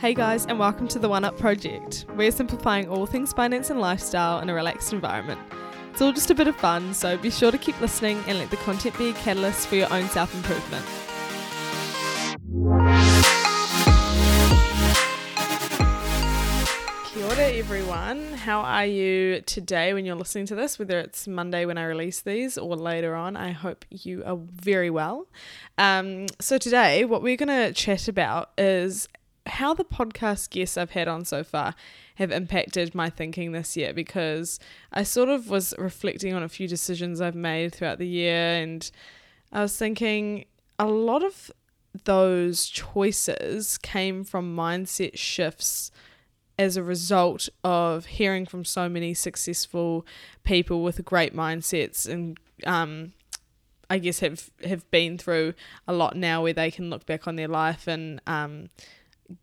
Hey guys, and welcome to the One Up Project. We're simplifying all things finance and lifestyle in a relaxed environment. It's all just a bit of fun, so be sure to keep listening and let the content be a catalyst for your own self improvement. Kia ora, everyone. How are you today when you're listening to this? Whether it's Monday when I release these or later on, I hope you are very well. Um, so, today, what we're going to chat about is how the podcast guests I've had on so far have impacted my thinking this year because I sort of was reflecting on a few decisions I've made throughout the year and I was thinking a lot of those choices came from mindset shifts as a result of hearing from so many successful people with great mindsets and um, I guess have have been through a lot now where they can look back on their life and um,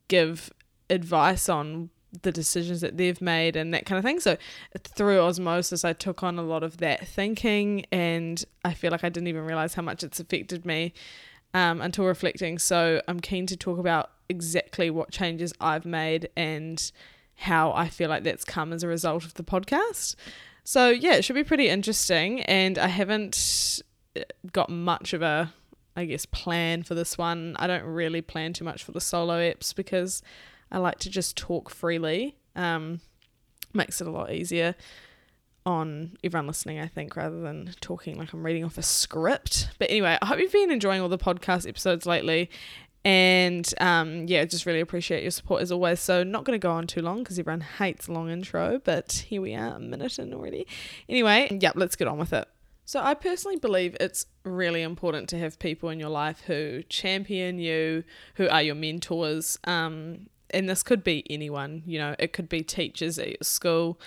give advice on the decisions that they've made and that kind of thing. So through osmosis, I took on a lot of that thinking, and I feel like I didn't even realize how much it's affected me um, until reflecting. So I'm keen to talk about exactly what changes I've made and how I feel like that's come as a result of the podcast. So yeah, it should be pretty interesting, and I haven't uh, got much of a I guess, plan for this one. I don't really plan too much for the solo apps because I like to just talk freely. Um, makes it a lot easier on everyone listening, I think, rather than talking like I'm reading off a script. But anyway, I hope you've been enjoying all the podcast episodes lately. And um, yeah, just really appreciate your support as always. So, not going to go on too long because everyone hates long intro, but here we are, a minute in already. Anyway, yeah, let's get on with it. So, I personally believe it's really important to have people in your life who champion you, who are your mentors. Um, and this could be anyone, you know, it could be teachers at your school,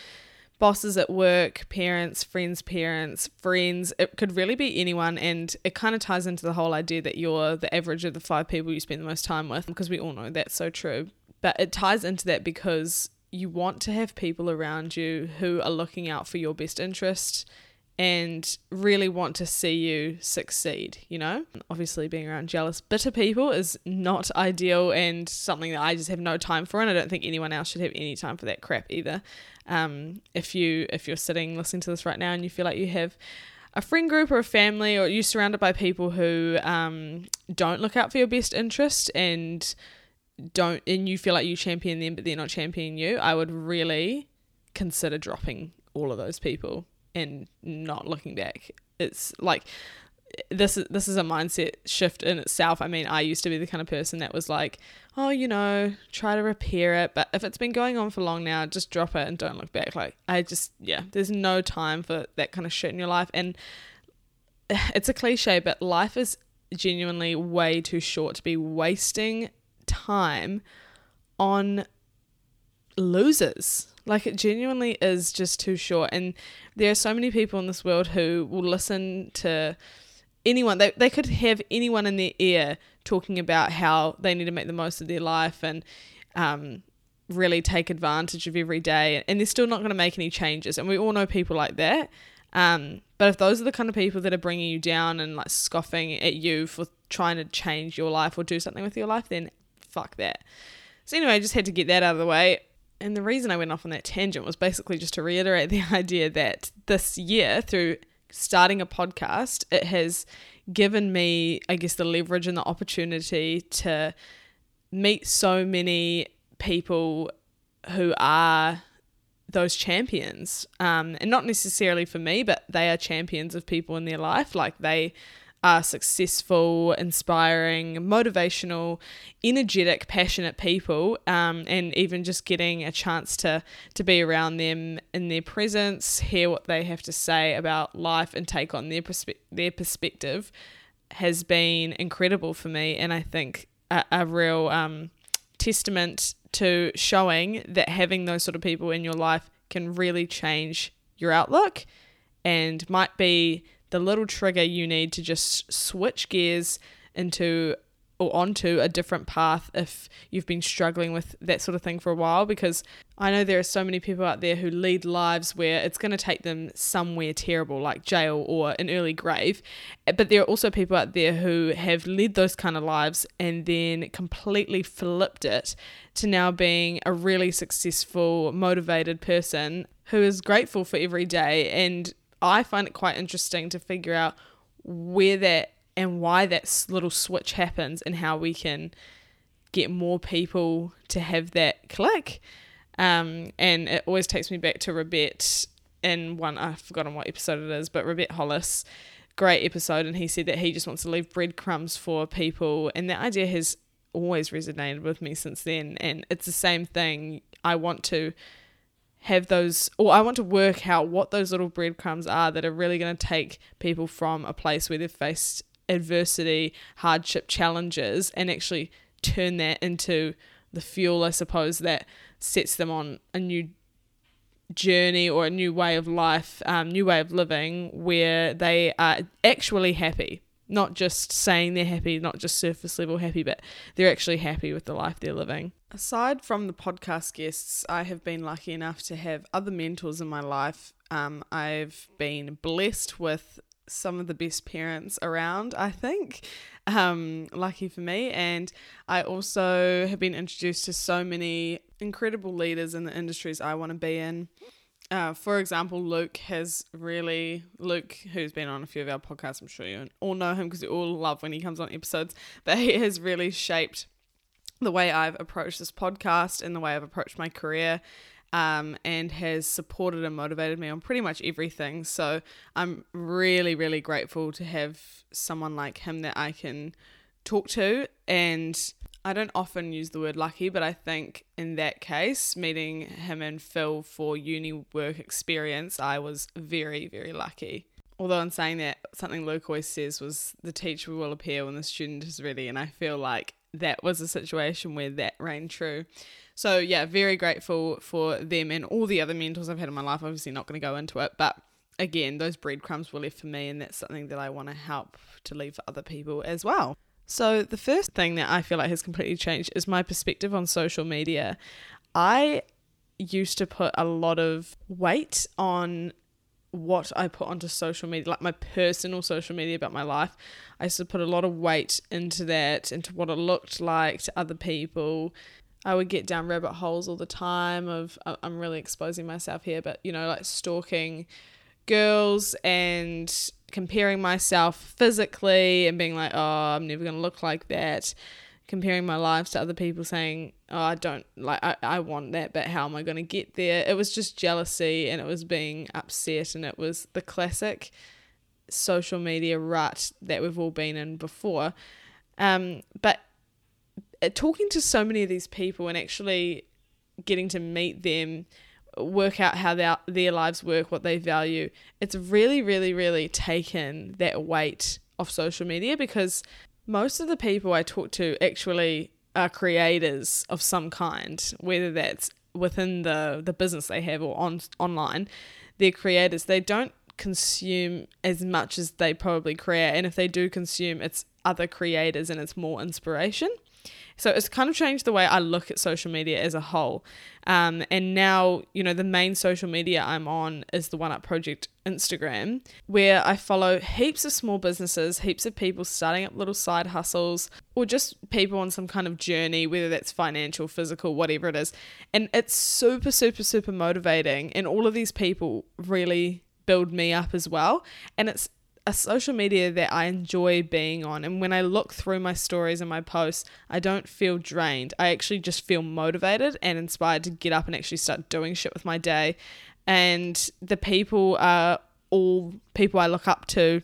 bosses at work, parents, friends' parents, friends. It could really be anyone. And it kind of ties into the whole idea that you're the average of the five people you spend the most time with, because we all know that's so true. But it ties into that because you want to have people around you who are looking out for your best interest and really want to see you succeed, you know? Obviously, being around jealous, bitter people is not ideal and something that I just have no time for, and I don't think anyone else should have any time for that crap either. Um, if you if you're sitting listening to this right now and you feel like you have a friend group or a family, or you're surrounded by people who um, don't look out for your best interest and don't, and you feel like you champion them, but they're not championing you, I would really consider dropping all of those people and not looking back. It's like this is this is a mindset shift in itself. I mean, I used to be the kind of person that was like, oh, you know, try to repair it, but if it's been going on for long now, just drop it and don't look back. Like I just yeah, there's no time for that kind of shit in your life and it's a cliche, but life is genuinely way too short to be wasting time on losers like it genuinely is just too short. And there are so many people in this world who will listen to anyone. They, they could have anyone in their ear talking about how they need to make the most of their life and um, really take advantage of every day. And they're still not going to make any changes. And we all know people like that. Um, but if those are the kind of people that are bringing you down and like scoffing at you for trying to change your life or do something with your life, then fuck that. So anyway, I just had to get that out of the way and the reason I went off on that tangent was basically just to reiterate the idea that this year, through starting a podcast, it has given me, I guess, the leverage and the opportunity to meet so many people who are those champions. Um, and not necessarily for me, but they are champions of people in their life. Like they are successful, inspiring, motivational, energetic, passionate people, um, and even just getting a chance to to be around them in their presence, hear what they have to say about life, and take on their perspe- their perspective has been incredible for me, and I think a, a real um, testament to showing that having those sort of people in your life can really change your outlook and might be the little trigger you need to just switch gears into or onto a different path if you've been struggling with that sort of thing for a while because I know there are so many people out there who lead lives where it's going to take them somewhere terrible like jail or an early grave. But there are also people out there who have led those kind of lives and then completely flipped it to now being a really successful motivated person who is grateful for every day and I find it quite interesting to figure out where that and why that little switch happens and how we can get more people to have that click. Um, and it always takes me back to Rebet in one, I've forgotten what episode it is, but Rebet Hollis, great episode. And he said that he just wants to leave breadcrumbs for people. And that idea has always resonated with me since then. And it's the same thing. I want to have those, or I want to work out what those little breadcrumbs are that are really going to take people from a place where they've faced adversity, hardship, challenges, and actually turn that into the fuel, I suppose, that sets them on a new journey or a new way of life, um, new way of living where they are actually happy. Not just saying they're happy, not just surface level happy, but they're actually happy with the life they're living. Aside from the podcast guests, I have been lucky enough to have other mentors in my life. Um, I've been blessed with some of the best parents around, I think. Um, lucky for me. And I also have been introduced to so many incredible leaders in the industries I want to be in. Uh, for example, Luke has really, Luke, who's been on a few of our podcasts, I'm sure you all know him because you all love when he comes on episodes, but he has really shaped the way I've approached this podcast and the way I've approached my career um, and has supported and motivated me on pretty much everything. So I'm really, really grateful to have someone like him that I can talk to. And I don't often use the word lucky, but I think in that case, meeting him and Phil for uni work experience, I was very, very lucky. Although in saying that, something Luke always says was the teacher will appear when the student is ready, and I feel like that was a situation where that rang true. So yeah, very grateful for them and all the other mentors I've had in my life. Obviously not going to go into it, but again, those breadcrumbs were left for me and that's something that I want to help to leave for other people as well. So the first thing that I feel like has completely changed is my perspective on social media. I used to put a lot of weight on what I put onto social media, like my personal social media about my life. I used to put a lot of weight into that, into what it looked like to other people, I would get down rabbit holes all the time of I'm really exposing myself here, but you know, like stalking girls and comparing myself physically and being like, oh, I'm never gonna look like that. Comparing my lives to other people, saying, "Oh, I don't like, I, I want that, but how am I gonna get there?" It was just jealousy, and it was being upset, and it was the classic social media rut that we've all been in before. Um, but uh, talking to so many of these people and actually getting to meet them work out how their their lives work what they value it's really really really taken that weight off social media because most of the people I talk to actually are creators of some kind whether that's within the the business they have or on online they're creators. They don't consume as much as they probably create and if they do consume it's other creators and it's more inspiration so it's kind of changed the way I look at social media as a whole. Um, and now, you know, the main social media I'm on is the One Up Project Instagram, where I follow heaps of small businesses, heaps of people starting up little side hustles, or just people on some kind of journey, whether that's financial, physical, whatever it is. And it's super, super, super motivating. And all of these people really build me up as well. And it's a social media that I enjoy being on. And when I look through my stories and my posts, I don't feel drained. I actually just feel motivated and inspired to get up and actually start doing shit with my day. And the people are all people I look up to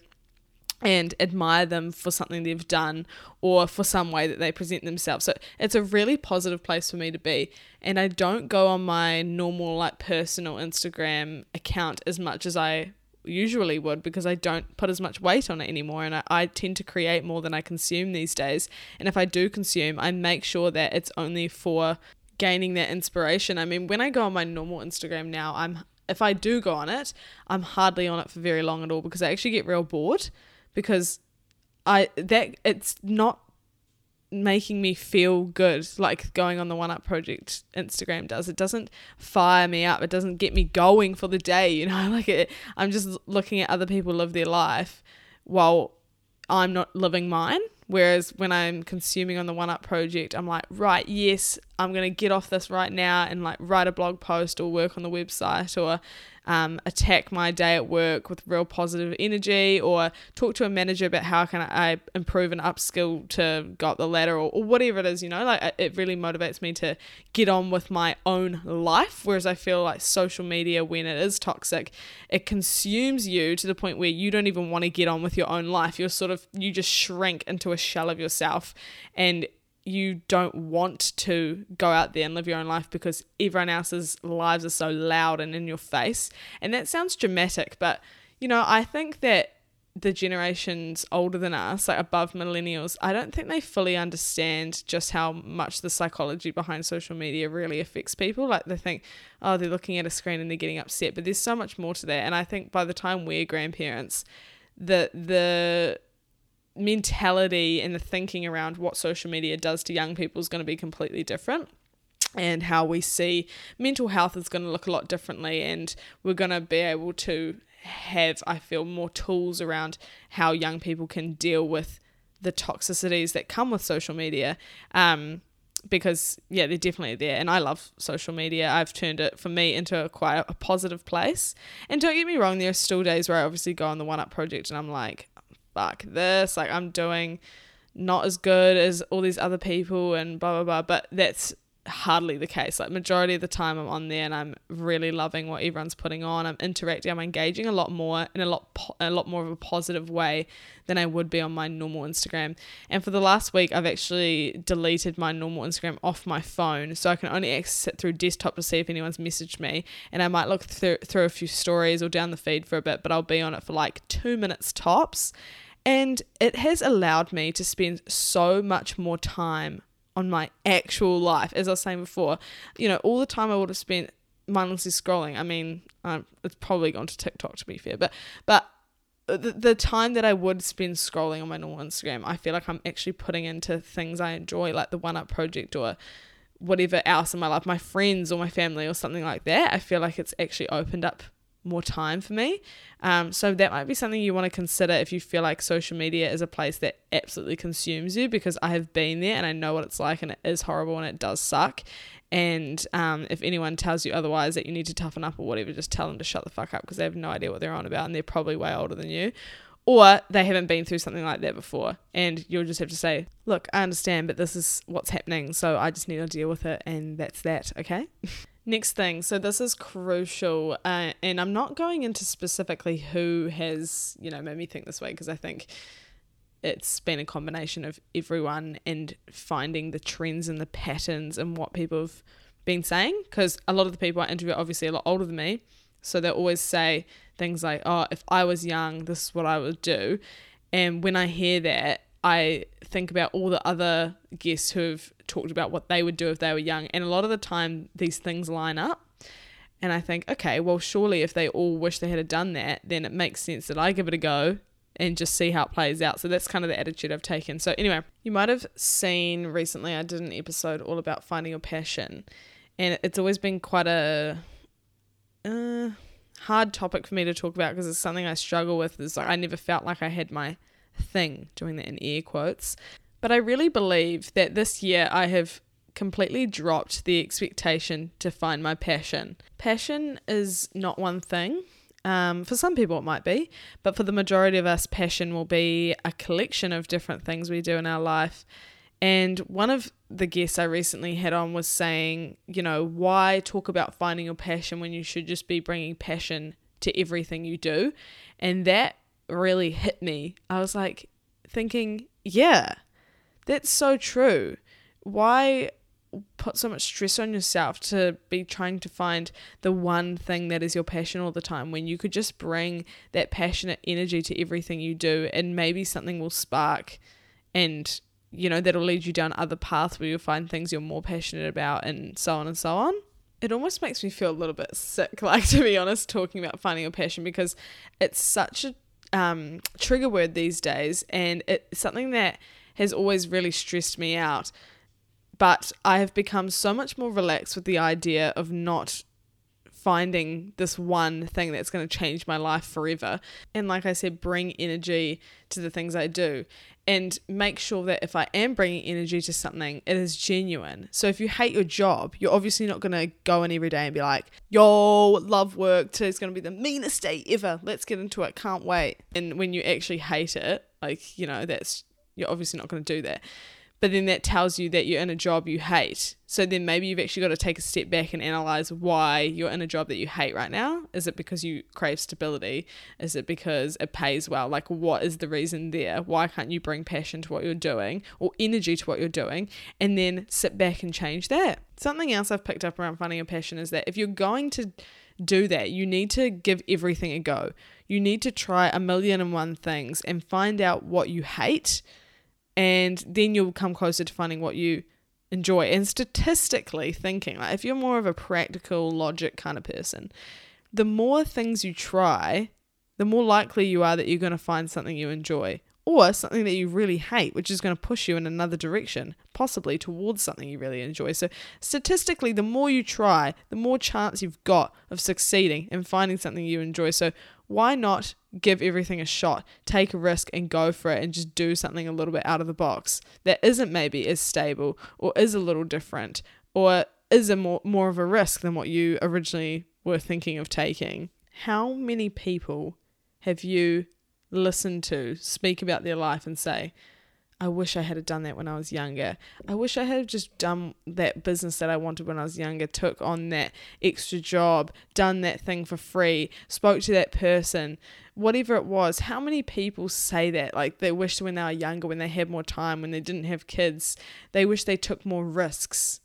and admire them for something they've done or for some way that they present themselves. So it's a really positive place for me to be. And I don't go on my normal, like, personal Instagram account as much as I usually would because I don't put as much weight on it anymore and I, I tend to create more than I consume these days. And if I do consume, I make sure that it's only for gaining that inspiration. I mean, when I go on my normal Instagram now, I'm if I do go on it, I'm hardly on it for very long at all because I actually get real bored because I that it's not making me feel good like going on the one up project instagram does. It doesn't fire me up. It doesn't get me going for the day you know like it i'm just looking at other people live their life while i'm not living mine. Whereas when i'm consuming on the one up project i'm like right yes i'm going to get off this right now and like write a blog post or work on the website or um, attack my day at work with real positive energy or talk to a manager about how can I improve and upskill to go up the ladder or, or whatever it is, you know, like it really motivates me to get on with my own life. Whereas I feel like social media, when it is toxic, it consumes you to the point where you don't even want to get on with your own life. You're sort of, you just shrink into a shell of yourself and you don't want to go out there and live your own life because everyone else's lives are so loud and in your face. And that sounds dramatic, but you know, I think that the generations older than us, like above millennials, I don't think they fully understand just how much the psychology behind social media really affects people. Like they think, oh, they're looking at a screen and they're getting upset, but there's so much more to that. And I think by the time we're grandparents, the the mentality and the thinking around what social media does to young people is going to be completely different. And how we see mental health is going to look a lot differently and we're going to be able to have i feel more tools around how young people can deal with the toxicities that come with social media. Um, because yeah they're definitely there and i love social media. I've turned it for me into a, quite a positive place. And don't get me wrong there are still days where i obviously go on the one up project and i'm like fuck this, like I'm doing not as good as all these other people and blah blah blah. But that's hardly the case. Like majority of the time I'm on there and I'm really loving what everyone's putting on. I'm interacting, I'm engaging a lot more in a lot po- a lot more of a positive way than I would be on my normal Instagram. And for the last week I've actually deleted my normal Instagram off my phone so I can only access it through desktop to see if anyone's messaged me and I might look through through a few stories or down the feed for a bit, but I'll be on it for like 2 minutes tops and it has allowed me to spend so much more time on my actual life. As I was saying before, you know, all the time I would have spent mindlessly scrolling. I mean, um, it's probably gone to TikTok to be fair, but but the, the time that I would spend scrolling on my normal Instagram, I feel like I'm actually putting into things I enjoy, like the One Up project or whatever else in my life, my friends or my family or something like that. I feel like it's actually opened up more time for me. Um, so that might be something you want to consider if you feel like social media is a place that absolutely consumes you because I have been there and I know what it's like and it is horrible and it does suck. And um, if anyone tells you otherwise that you need to toughen up or whatever, just tell them to shut the fuck up because they have no idea what they're on about and they're probably way older than you. Or they haven't been through something like that before. And you'll just have to say, look, I understand, but this is what's happening. So I just need to deal with it. And that's that. Okay. Next thing, so this is crucial, uh, and I'm not going into specifically who has, you know, made me think this way because I think it's been a combination of everyone and finding the trends and the patterns and what people have been saying. Because a lot of the people I interview are obviously a lot older than me, so they always say things like, "Oh, if I was young, this is what I would do," and when I hear that, I think about all the other guests who've talked about what they would do if they were young. And a lot of the time, these things line up. And I think, okay, well, surely if they all wish they had done that, then it makes sense that I give it a go and just see how it plays out. So that's kind of the attitude I've taken. So, anyway, you might have seen recently I did an episode all about finding your passion. And it's always been quite a uh, hard topic for me to talk about because it's something I struggle with. Is like I never felt like I had my thing, doing that in air quotes. But I really believe that this year I have completely dropped the expectation to find my passion. Passion is not one thing. Um, for some people, it might be, but for the majority of us, passion will be a collection of different things we do in our life. And one of the guests I recently had on was saying, you know, why talk about finding your passion when you should just be bringing passion to everything you do? And that really hit me. I was like thinking, yeah, that's so true. Why put so much stress on yourself to be trying to find the one thing that is your passion all the time when you could just bring that passionate energy to everything you do and maybe something will spark and you know that'll lead you down other paths where you'll find things you're more passionate about and so on and so on it almost makes me feel a little bit sick like to be honest talking about finding a passion because it's such a um, trigger word these days, and it's something that has always really stressed me out. But I have become so much more relaxed with the idea of not finding this one thing that's going to change my life forever. And like I said, bring energy to the things I do and make sure that if I am bringing energy to something, it is genuine. So if you hate your job, you're obviously not going to go in every day and be like, yo, love work. Today's going to be the meanest day ever. Let's get into it. Can't wait. And when you actually hate it, like, you know, that's, you're obviously not going to do that but then that tells you that you're in a job you hate. So then maybe you've actually got to take a step back and analyze why you're in a job that you hate right now. Is it because you crave stability? Is it because it pays well? Like, what is the reason there? Why can't you bring passion to what you're doing or energy to what you're doing and then sit back and change that? Something else I've picked up around finding a passion is that if you're going to do that, you need to give everything a go. You need to try a million and one things and find out what you hate and then you'll come closer to finding what you enjoy. And statistically thinking, like if you're more of a practical logic kind of person, the more things you try, the more likely you are that you're going to find something you enjoy or something that you really hate, which is going to push you in another direction, possibly towards something you really enjoy. So, statistically, the more you try, the more chance you've got of succeeding and finding something you enjoy. So, why not give everything a shot, take a risk and go for it and just do something a little bit out of the box that isn't maybe as stable or is a little different or is a more, more of a risk than what you originally were thinking of taking? How many people have you listened to speak about their life and say, I wish I had done that when I was younger. I wish I had just done that business that I wanted when I was younger, took on that extra job, done that thing for free, spoke to that person, whatever it was. How many people say that? Like they wish when they were younger, when they had more time, when they didn't have kids, they wish they took more risks.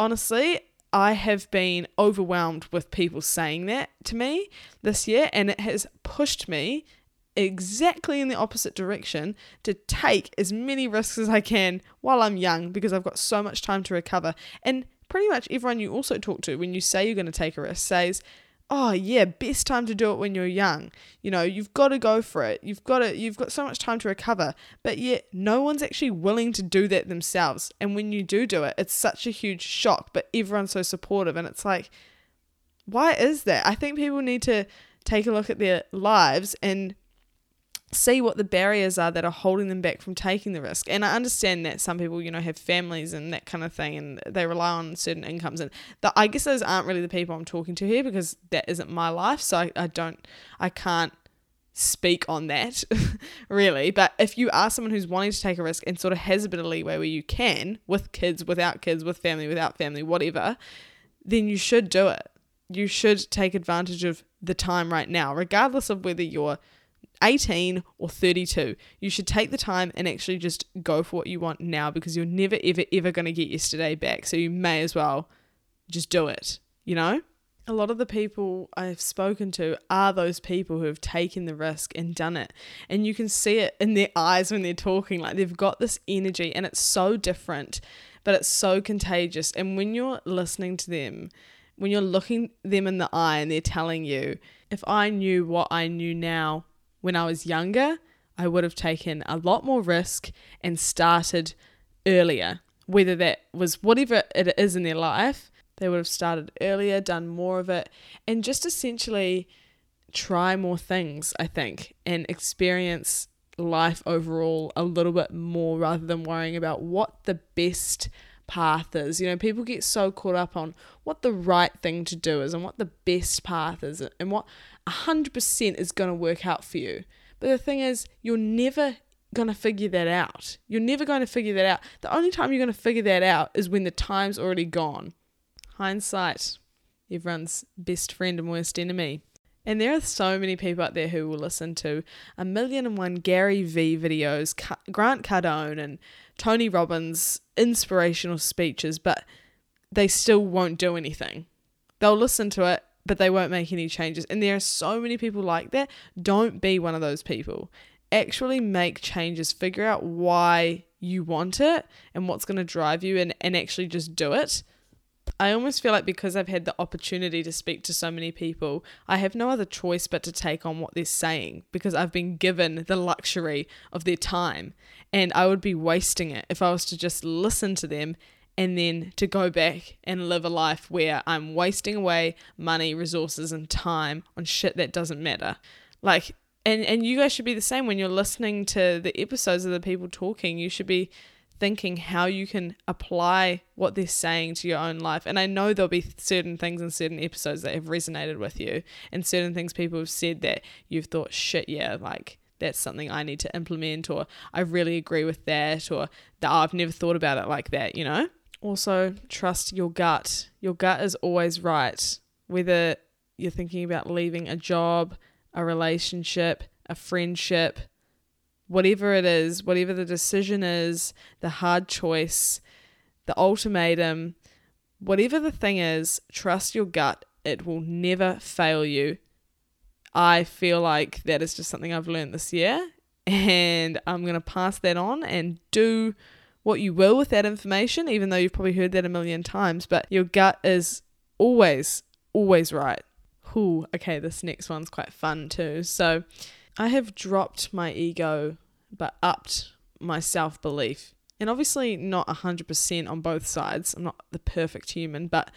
Honestly, I have been overwhelmed with people saying that to me this year, and it has pushed me exactly in the opposite direction to take as many risks as I can while I'm young because I've got so much time to recover. And pretty much everyone you also talk to when you say you're going to take a risk says, "Oh yeah, best time to do it when you're young. You know, you've got to go for it. You've got to you've got so much time to recover." But yet no one's actually willing to do that themselves. And when you do do it, it's such a huge shock, but everyone's so supportive and it's like why is that? I think people need to take a look at their lives and see what the barriers are that are holding them back from taking the risk. And I understand that some people, you know, have families and that kind of thing and they rely on certain incomes. And the, I guess those aren't really the people I'm talking to here because that isn't my life. So I, I don't, I can't speak on that really. But if you are someone who's wanting to take a risk and sort of has a bit of leeway where you can, with kids, without kids, with family, without family, whatever, then you should do it. You should take advantage of the time right now, regardless of whether you're 18 or 32. You should take the time and actually just go for what you want now because you're never, ever, ever going to get yesterday back. So you may as well just do it, you know? A lot of the people I've spoken to are those people who have taken the risk and done it. And you can see it in their eyes when they're talking. Like they've got this energy and it's so different, but it's so contagious. And when you're listening to them, when you're looking them in the eye and they're telling you, if I knew what I knew now, when I was younger, I would have taken a lot more risk and started earlier. Whether that was whatever it is in their life, they would have started earlier, done more of it, and just essentially try more things, I think, and experience life overall a little bit more rather than worrying about what the best path is. You know, people get so caught up on what the right thing to do is and what the best path is and what 100% is going to work out for you. But the thing is, you're never going to figure that out. You're never going to figure that out. The only time you're going to figure that out is when the time's already gone. Hindsight, everyone's best friend and worst enemy. And there are so many people out there who will listen to a million and one Gary Vee videos, Grant Cardone, and Tony Robbins inspirational speeches, but they still won't do anything. They'll listen to it but they won't make any changes. And there are so many people like that. Don't be one of those people. Actually make changes. Figure out why you want it and what's going to drive you and, and actually just do it. I almost feel like because I've had the opportunity to speak to so many people, I have no other choice but to take on what they're saying because I've been given the luxury of their time. And I would be wasting it if I was to just listen to them and then to go back and live a life where I'm wasting away money, resources, and time on shit that doesn't matter. Like, and, and you guys should be the same when you're listening to the episodes of the people talking. You should be thinking how you can apply what they're saying to your own life. And I know there'll be certain things in certain episodes that have resonated with you, and certain things people have said that you've thought, shit, yeah, like that's something I need to implement, or I really agree with that, or that oh, I've never thought about it like that, you know? Also, trust your gut. Your gut is always right, whether you're thinking about leaving a job, a relationship, a friendship whatever it is, whatever the decision is, the hard choice, the ultimatum, whatever the thing is, trust your gut. It will never fail you. I feel like that is just something I've learned this year, and I'm going to pass that on and do what you will with that information, even though you've probably heard that a million times. But your gut is always, always right. Ooh, okay, this next one's quite fun too. So, I have dropped my ego but upped my self belief. And obviously, not 100% on both sides. I'm not the perfect human, but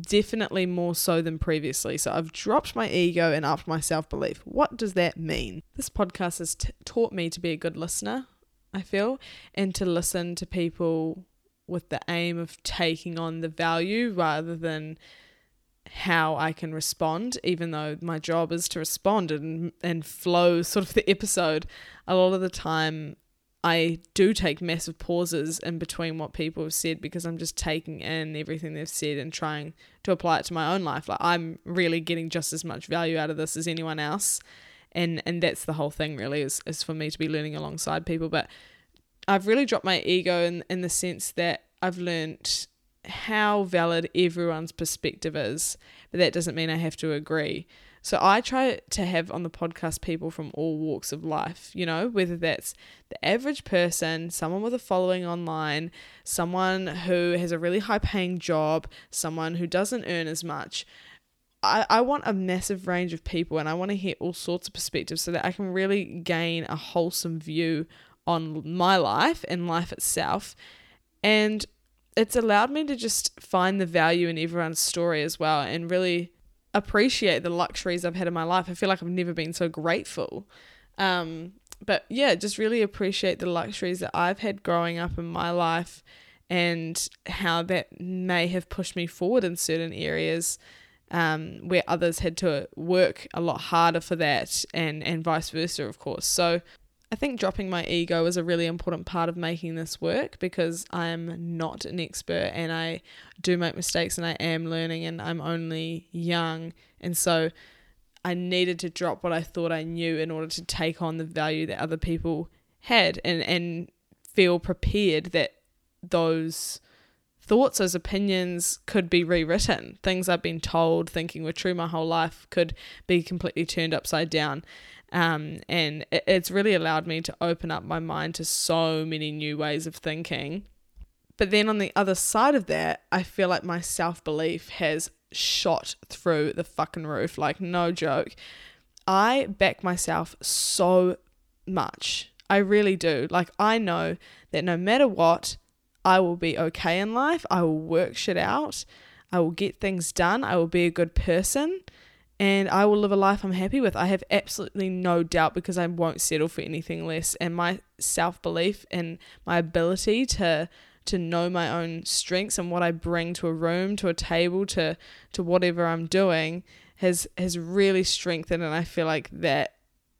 definitely more so than previously. So I've dropped my ego and upped my self belief. What does that mean? This podcast has t- taught me to be a good listener, I feel, and to listen to people with the aim of taking on the value rather than how I can respond, even though my job is to respond and and flow sort of the episode. A lot of the time, I do take massive pauses in between what people have said because I'm just taking in everything they've said and trying to apply it to my own life. Like I'm really getting just as much value out of this as anyone else, and and that's the whole thing really is is for me to be learning alongside people. But I've really dropped my ego in in the sense that I've learned how valid everyone's perspective is, but that doesn't mean I have to agree. So I try to have on the podcast people from all walks of life, you know, whether that's the average person, someone with a following online, someone who has a really high paying job, someone who doesn't earn as much. I, I want a massive range of people and I want to hear all sorts of perspectives so that I can really gain a wholesome view on my life and life itself. And it's allowed me to just find the value in everyone's story as well and really appreciate the luxuries I've had in my life. I feel like I've never been so grateful. Um, but yeah, just really appreciate the luxuries that I've had growing up in my life and how that may have pushed me forward in certain areas um, where others had to work a lot harder for that and, and vice versa, of course. So I think dropping my ego is a really important part of making this work because I am not an expert and I do make mistakes and I am learning and I'm only young. And so I needed to drop what I thought I knew in order to take on the value that other people had and, and feel prepared that those thoughts, those opinions could be rewritten. Things I've been told, thinking were true my whole life, could be completely turned upside down. Um, and it, it's really allowed me to open up my mind to so many new ways of thinking. But then on the other side of that, I feel like my self belief has shot through the fucking roof. Like, no joke. I back myself so much. I really do. Like, I know that no matter what, I will be okay in life. I will work shit out. I will get things done. I will be a good person and I will live a life I'm happy with. I have absolutely no doubt because I won't settle for anything less. And my self belief and my ability to to know my own strengths and what I bring to a room, to a table, to to whatever I'm doing has has really strengthened and I feel like that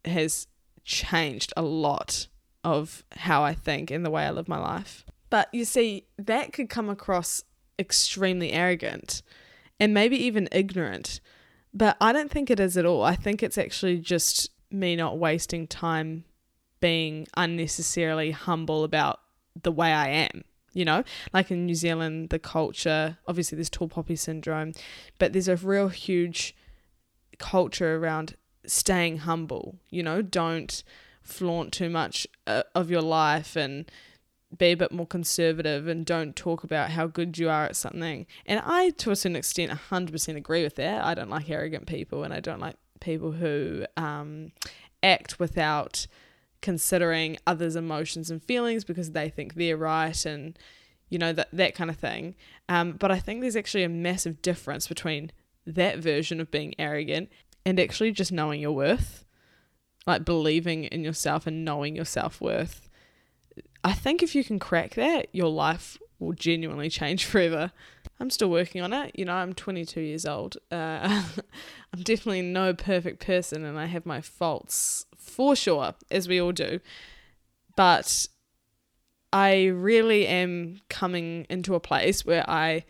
has changed a lot of how I think and the way I live my life. But you see, that could come across extremely arrogant and maybe even ignorant but I don't think it is at all. I think it's actually just me not wasting time being unnecessarily humble about the way I am. You know, like in New Zealand, the culture, obviously, there's tall poppy syndrome, but there's a real huge culture around staying humble. You know, don't flaunt too much uh, of your life and be a bit more conservative and don't talk about how good you are at something. And I, to a certain extent, 100% agree with that. I don't like arrogant people and I don't like people who um, act without considering others' emotions and feelings because they think they're right and, you know, that, that kind of thing. Um, but I think there's actually a massive difference between that version of being arrogant and actually just knowing your worth, like believing in yourself and knowing your self worth I think if you can crack that, your life will genuinely change forever. I'm still working on it. You know, I'm 22 years old. Uh, I'm definitely no perfect person and I have my faults for sure, as we all do. But I really am coming into a place where I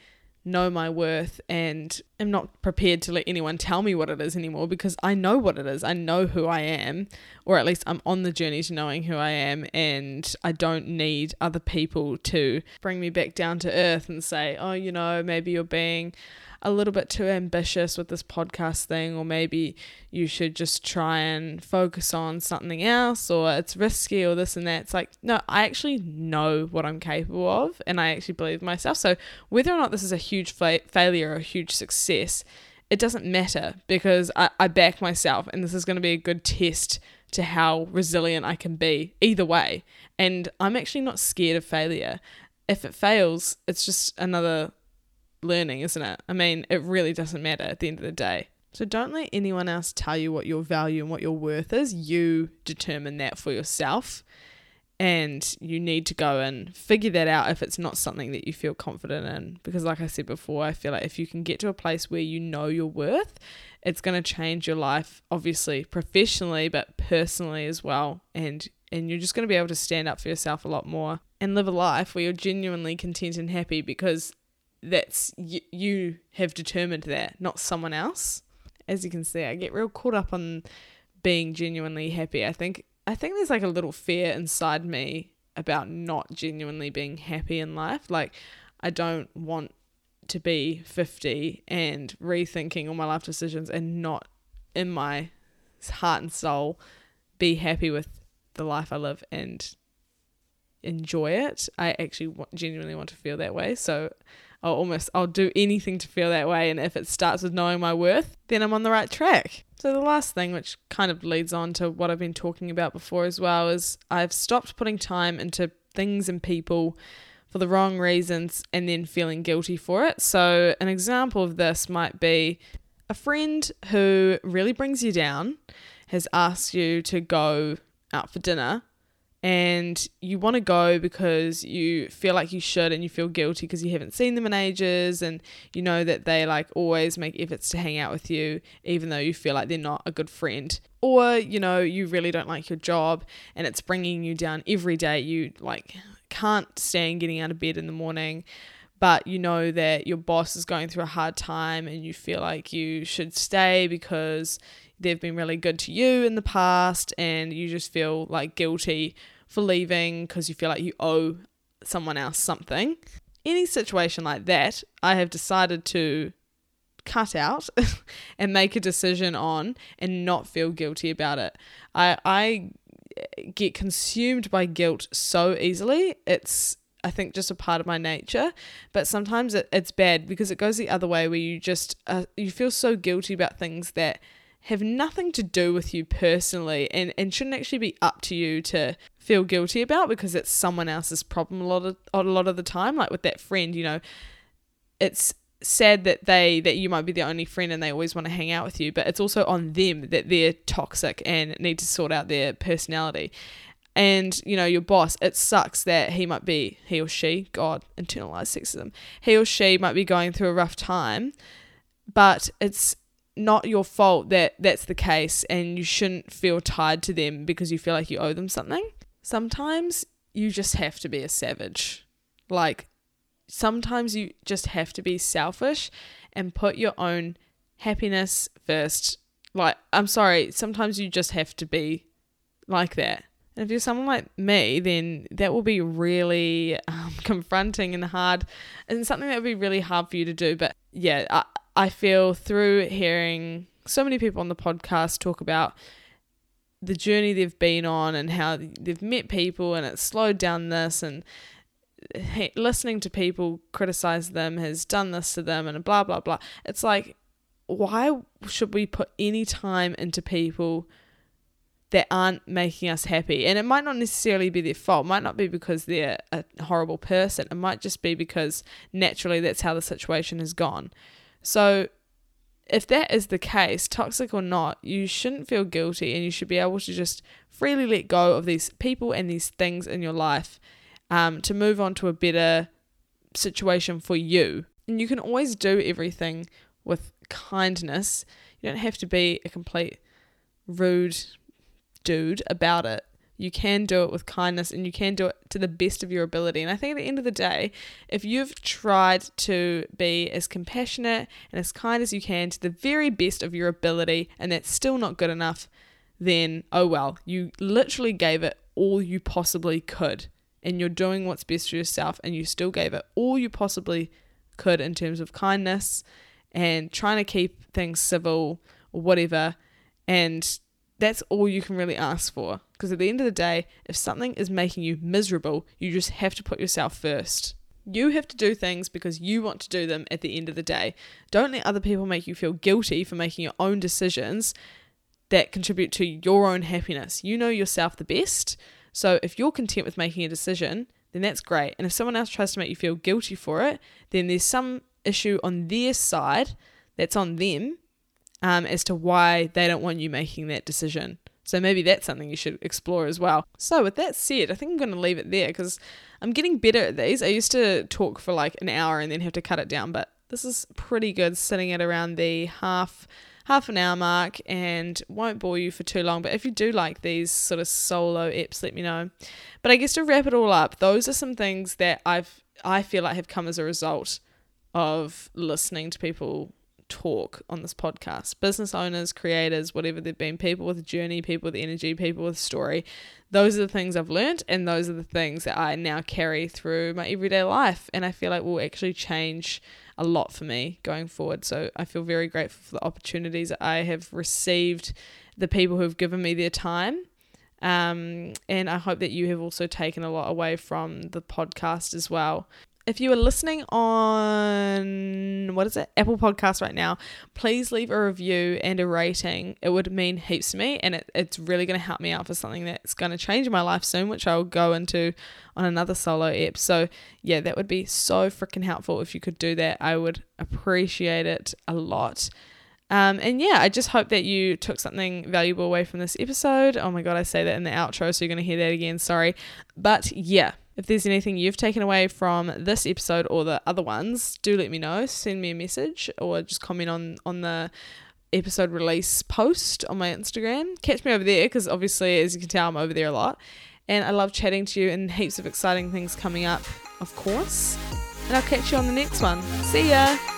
know my worth and am not prepared to let anyone tell me what it is anymore because I know what it is. I know who I am, or at least I'm on the journey to knowing who I am, and I don't need other people to bring me back down to earth and say, oh, you know, maybe you're being a little bit too ambitious with this podcast thing, or maybe you should just try and focus on something else, or it's risky, or this and that. It's like, no, I actually know what I'm capable of, and I actually believe myself. So, whether or not this is a huge fa- failure or a huge success, it doesn't matter because I, I back myself, and this is going to be a good test to how resilient I can be either way. And I'm actually not scared of failure. If it fails, it's just another learning, isn't it? I mean, it really doesn't matter at the end of the day. So don't let anyone else tell you what your value and what your worth is. You determine that for yourself. And you need to go and figure that out if it's not something that you feel confident in. Because, like I said before, I feel like if you can get to a place where you know your worth, it's going to change your life, obviously, professionally, but personally as well. And and you're just going to be able to stand up for yourself a lot more and live a life where you're genuinely content and happy because that's y- you have determined that, not someone else. As you can see, I get real caught up on being genuinely happy. I think I think there's like a little fear inside me about not genuinely being happy in life. Like I don't want to be 50 and rethinking all my life decisions and not in my heart and soul be happy with the life I live and enjoy it. I actually genuinely want to feel that way. So I'll almost I'll do anything to feel that way and if it starts with knowing my worth, then I'm on the right track. So the last thing which kind of leads on to what I've been talking about before as well is I've stopped putting time into things and people for the wrong reasons and then feeling guilty for it. So an example of this might be a friend who really brings you down has asked you to go out for dinner and you want to go because you feel like you should and you feel guilty because you haven't seen them in ages and you know that they like always make efforts to hang out with you even though you feel like they're not a good friend. Or you know you really don't like your job and it's bringing you down every day. You like can't stand getting out of bed in the morning but you know that your boss is going through a hard time and you feel like you should stay because they've been really good to you in the past and you just feel like guilty for leaving because you feel like you owe someone else something. Any situation like that, I have decided to cut out and make a decision on and not feel guilty about it. I I get consumed by guilt so easily. It's I think just a part of my nature, but sometimes it, it's bad because it goes the other way where you just uh, you feel so guilty about things that have nothing to do with you personally and, and shouldn't actually be up to you to feel guilty about because it's someone else's problem a lot of a lot of the time. Like with that friend, you know, it's sad that they that you might be the only friend and they always want to hang out with you, but it's also on them that they're toxic and need to sort out their personality. And you know your boss, it sucks that he might be he or she, God, internalized sexism. He or she might be going through a rough time, but it's not your fault that that's the case and you shouldn't feel tied to them because you feel like you owe them something. Sometimes you just have to be a savage. Like sometimes you just have to be selfish and put your own happiness first. Like I'm sorry, sometimes you just have to be like that. And if you're someone like me, then that will be really um, confronting and hard, and something that would be really hard for you to do. But yeah, I feel through hearing so many people on the podcast talk about the journey they've been on and how they've met people and it's slowed down this and listening to people criticize them has done this to them and blah blah blah. It's like why should we put any time into people that aren't making us happy? And it might not necessarily be their fault. It might not be because they're a horrible person. It might just be because naturally that's how the situation has gone. So if that is the case, toxic or not, you shouldn't feel guilty and you should be able to just freely let go of these people and these things in your life um, to move on to a better situation for you. And you can always do everything with kindness. You don't have to be a complete rude dude about it. You can do it with kindness and you can do it to the best of your ability. And I think at the end of the day, if you've tried to be as compassionate and as kind as you can to the very best of your ability and that's still not good enough, then oh well, you literally gave it all you possibly could. And you're doing what's best for yourself and you still gave it all you possibly could in terms of kindness and trying to keep things civil or whatever. And that's all you can really ask for. Because at the end of the day, if something is making you miserable, you just have to put yourself first. You have to do things because you want to do them at the end of the day. Don't let other people make you feel guilty for making your own decisions that contribute to your own happiness. You know yourself the best. So if you're content with making a decision, then that's great. And if someone else tries to make you feel guilty for it, then there's some issue on their side that's on them um, as to why they don't want you making that decision. So maybe that's something you should explore as well. So with that said, I think I'm going to leave it there because I'm getting better at these. I used to talk for like an hour and then have to cut it down, but this is pretty good sitting at around the half half an hour mark and won't bore you for too long. But if you do like these sort of solo eps, let me know. But I guess to wrap it all up, those are some things that I've I feel like have come as a result of listening to people talk on this podcast. Business owners, creators, whatever they've been, people with a journey, people with energy, people with story. Those are the things I've learned, and those are the things that I now carry through my everyday life. And I feel like will actually change a lot for me going forward. So I feel very grateful for the opportunities I have received, the people who have given me their time. Um, and I hope that you have also taken a lot away from the podcast as well if you are listening on what is it apple podcast right now please leave a review and a rating it would mean heaps to me and it, it's really going to help me out for something that's going to change my life soon which i'll go into on another solo ep so yeah that would be so freaking helpful if you could do that i would appreciate it a lot um, and yeah, I just hope that you took something valuable away from this episode. Oh my god, I say that in the outro, so you're going to hear that again. Sorry. But yeah, if there's anything you've taken away from this episode or the other ones, do let me know. Send me a message or just comment on on the episode release post on my Instagram. Catch me over there because obviously, as you can tell, I'm over there a lot. And I love chatting to you and heaps of exciting things coming up, of course. And I'll catch you on the next one. See ya!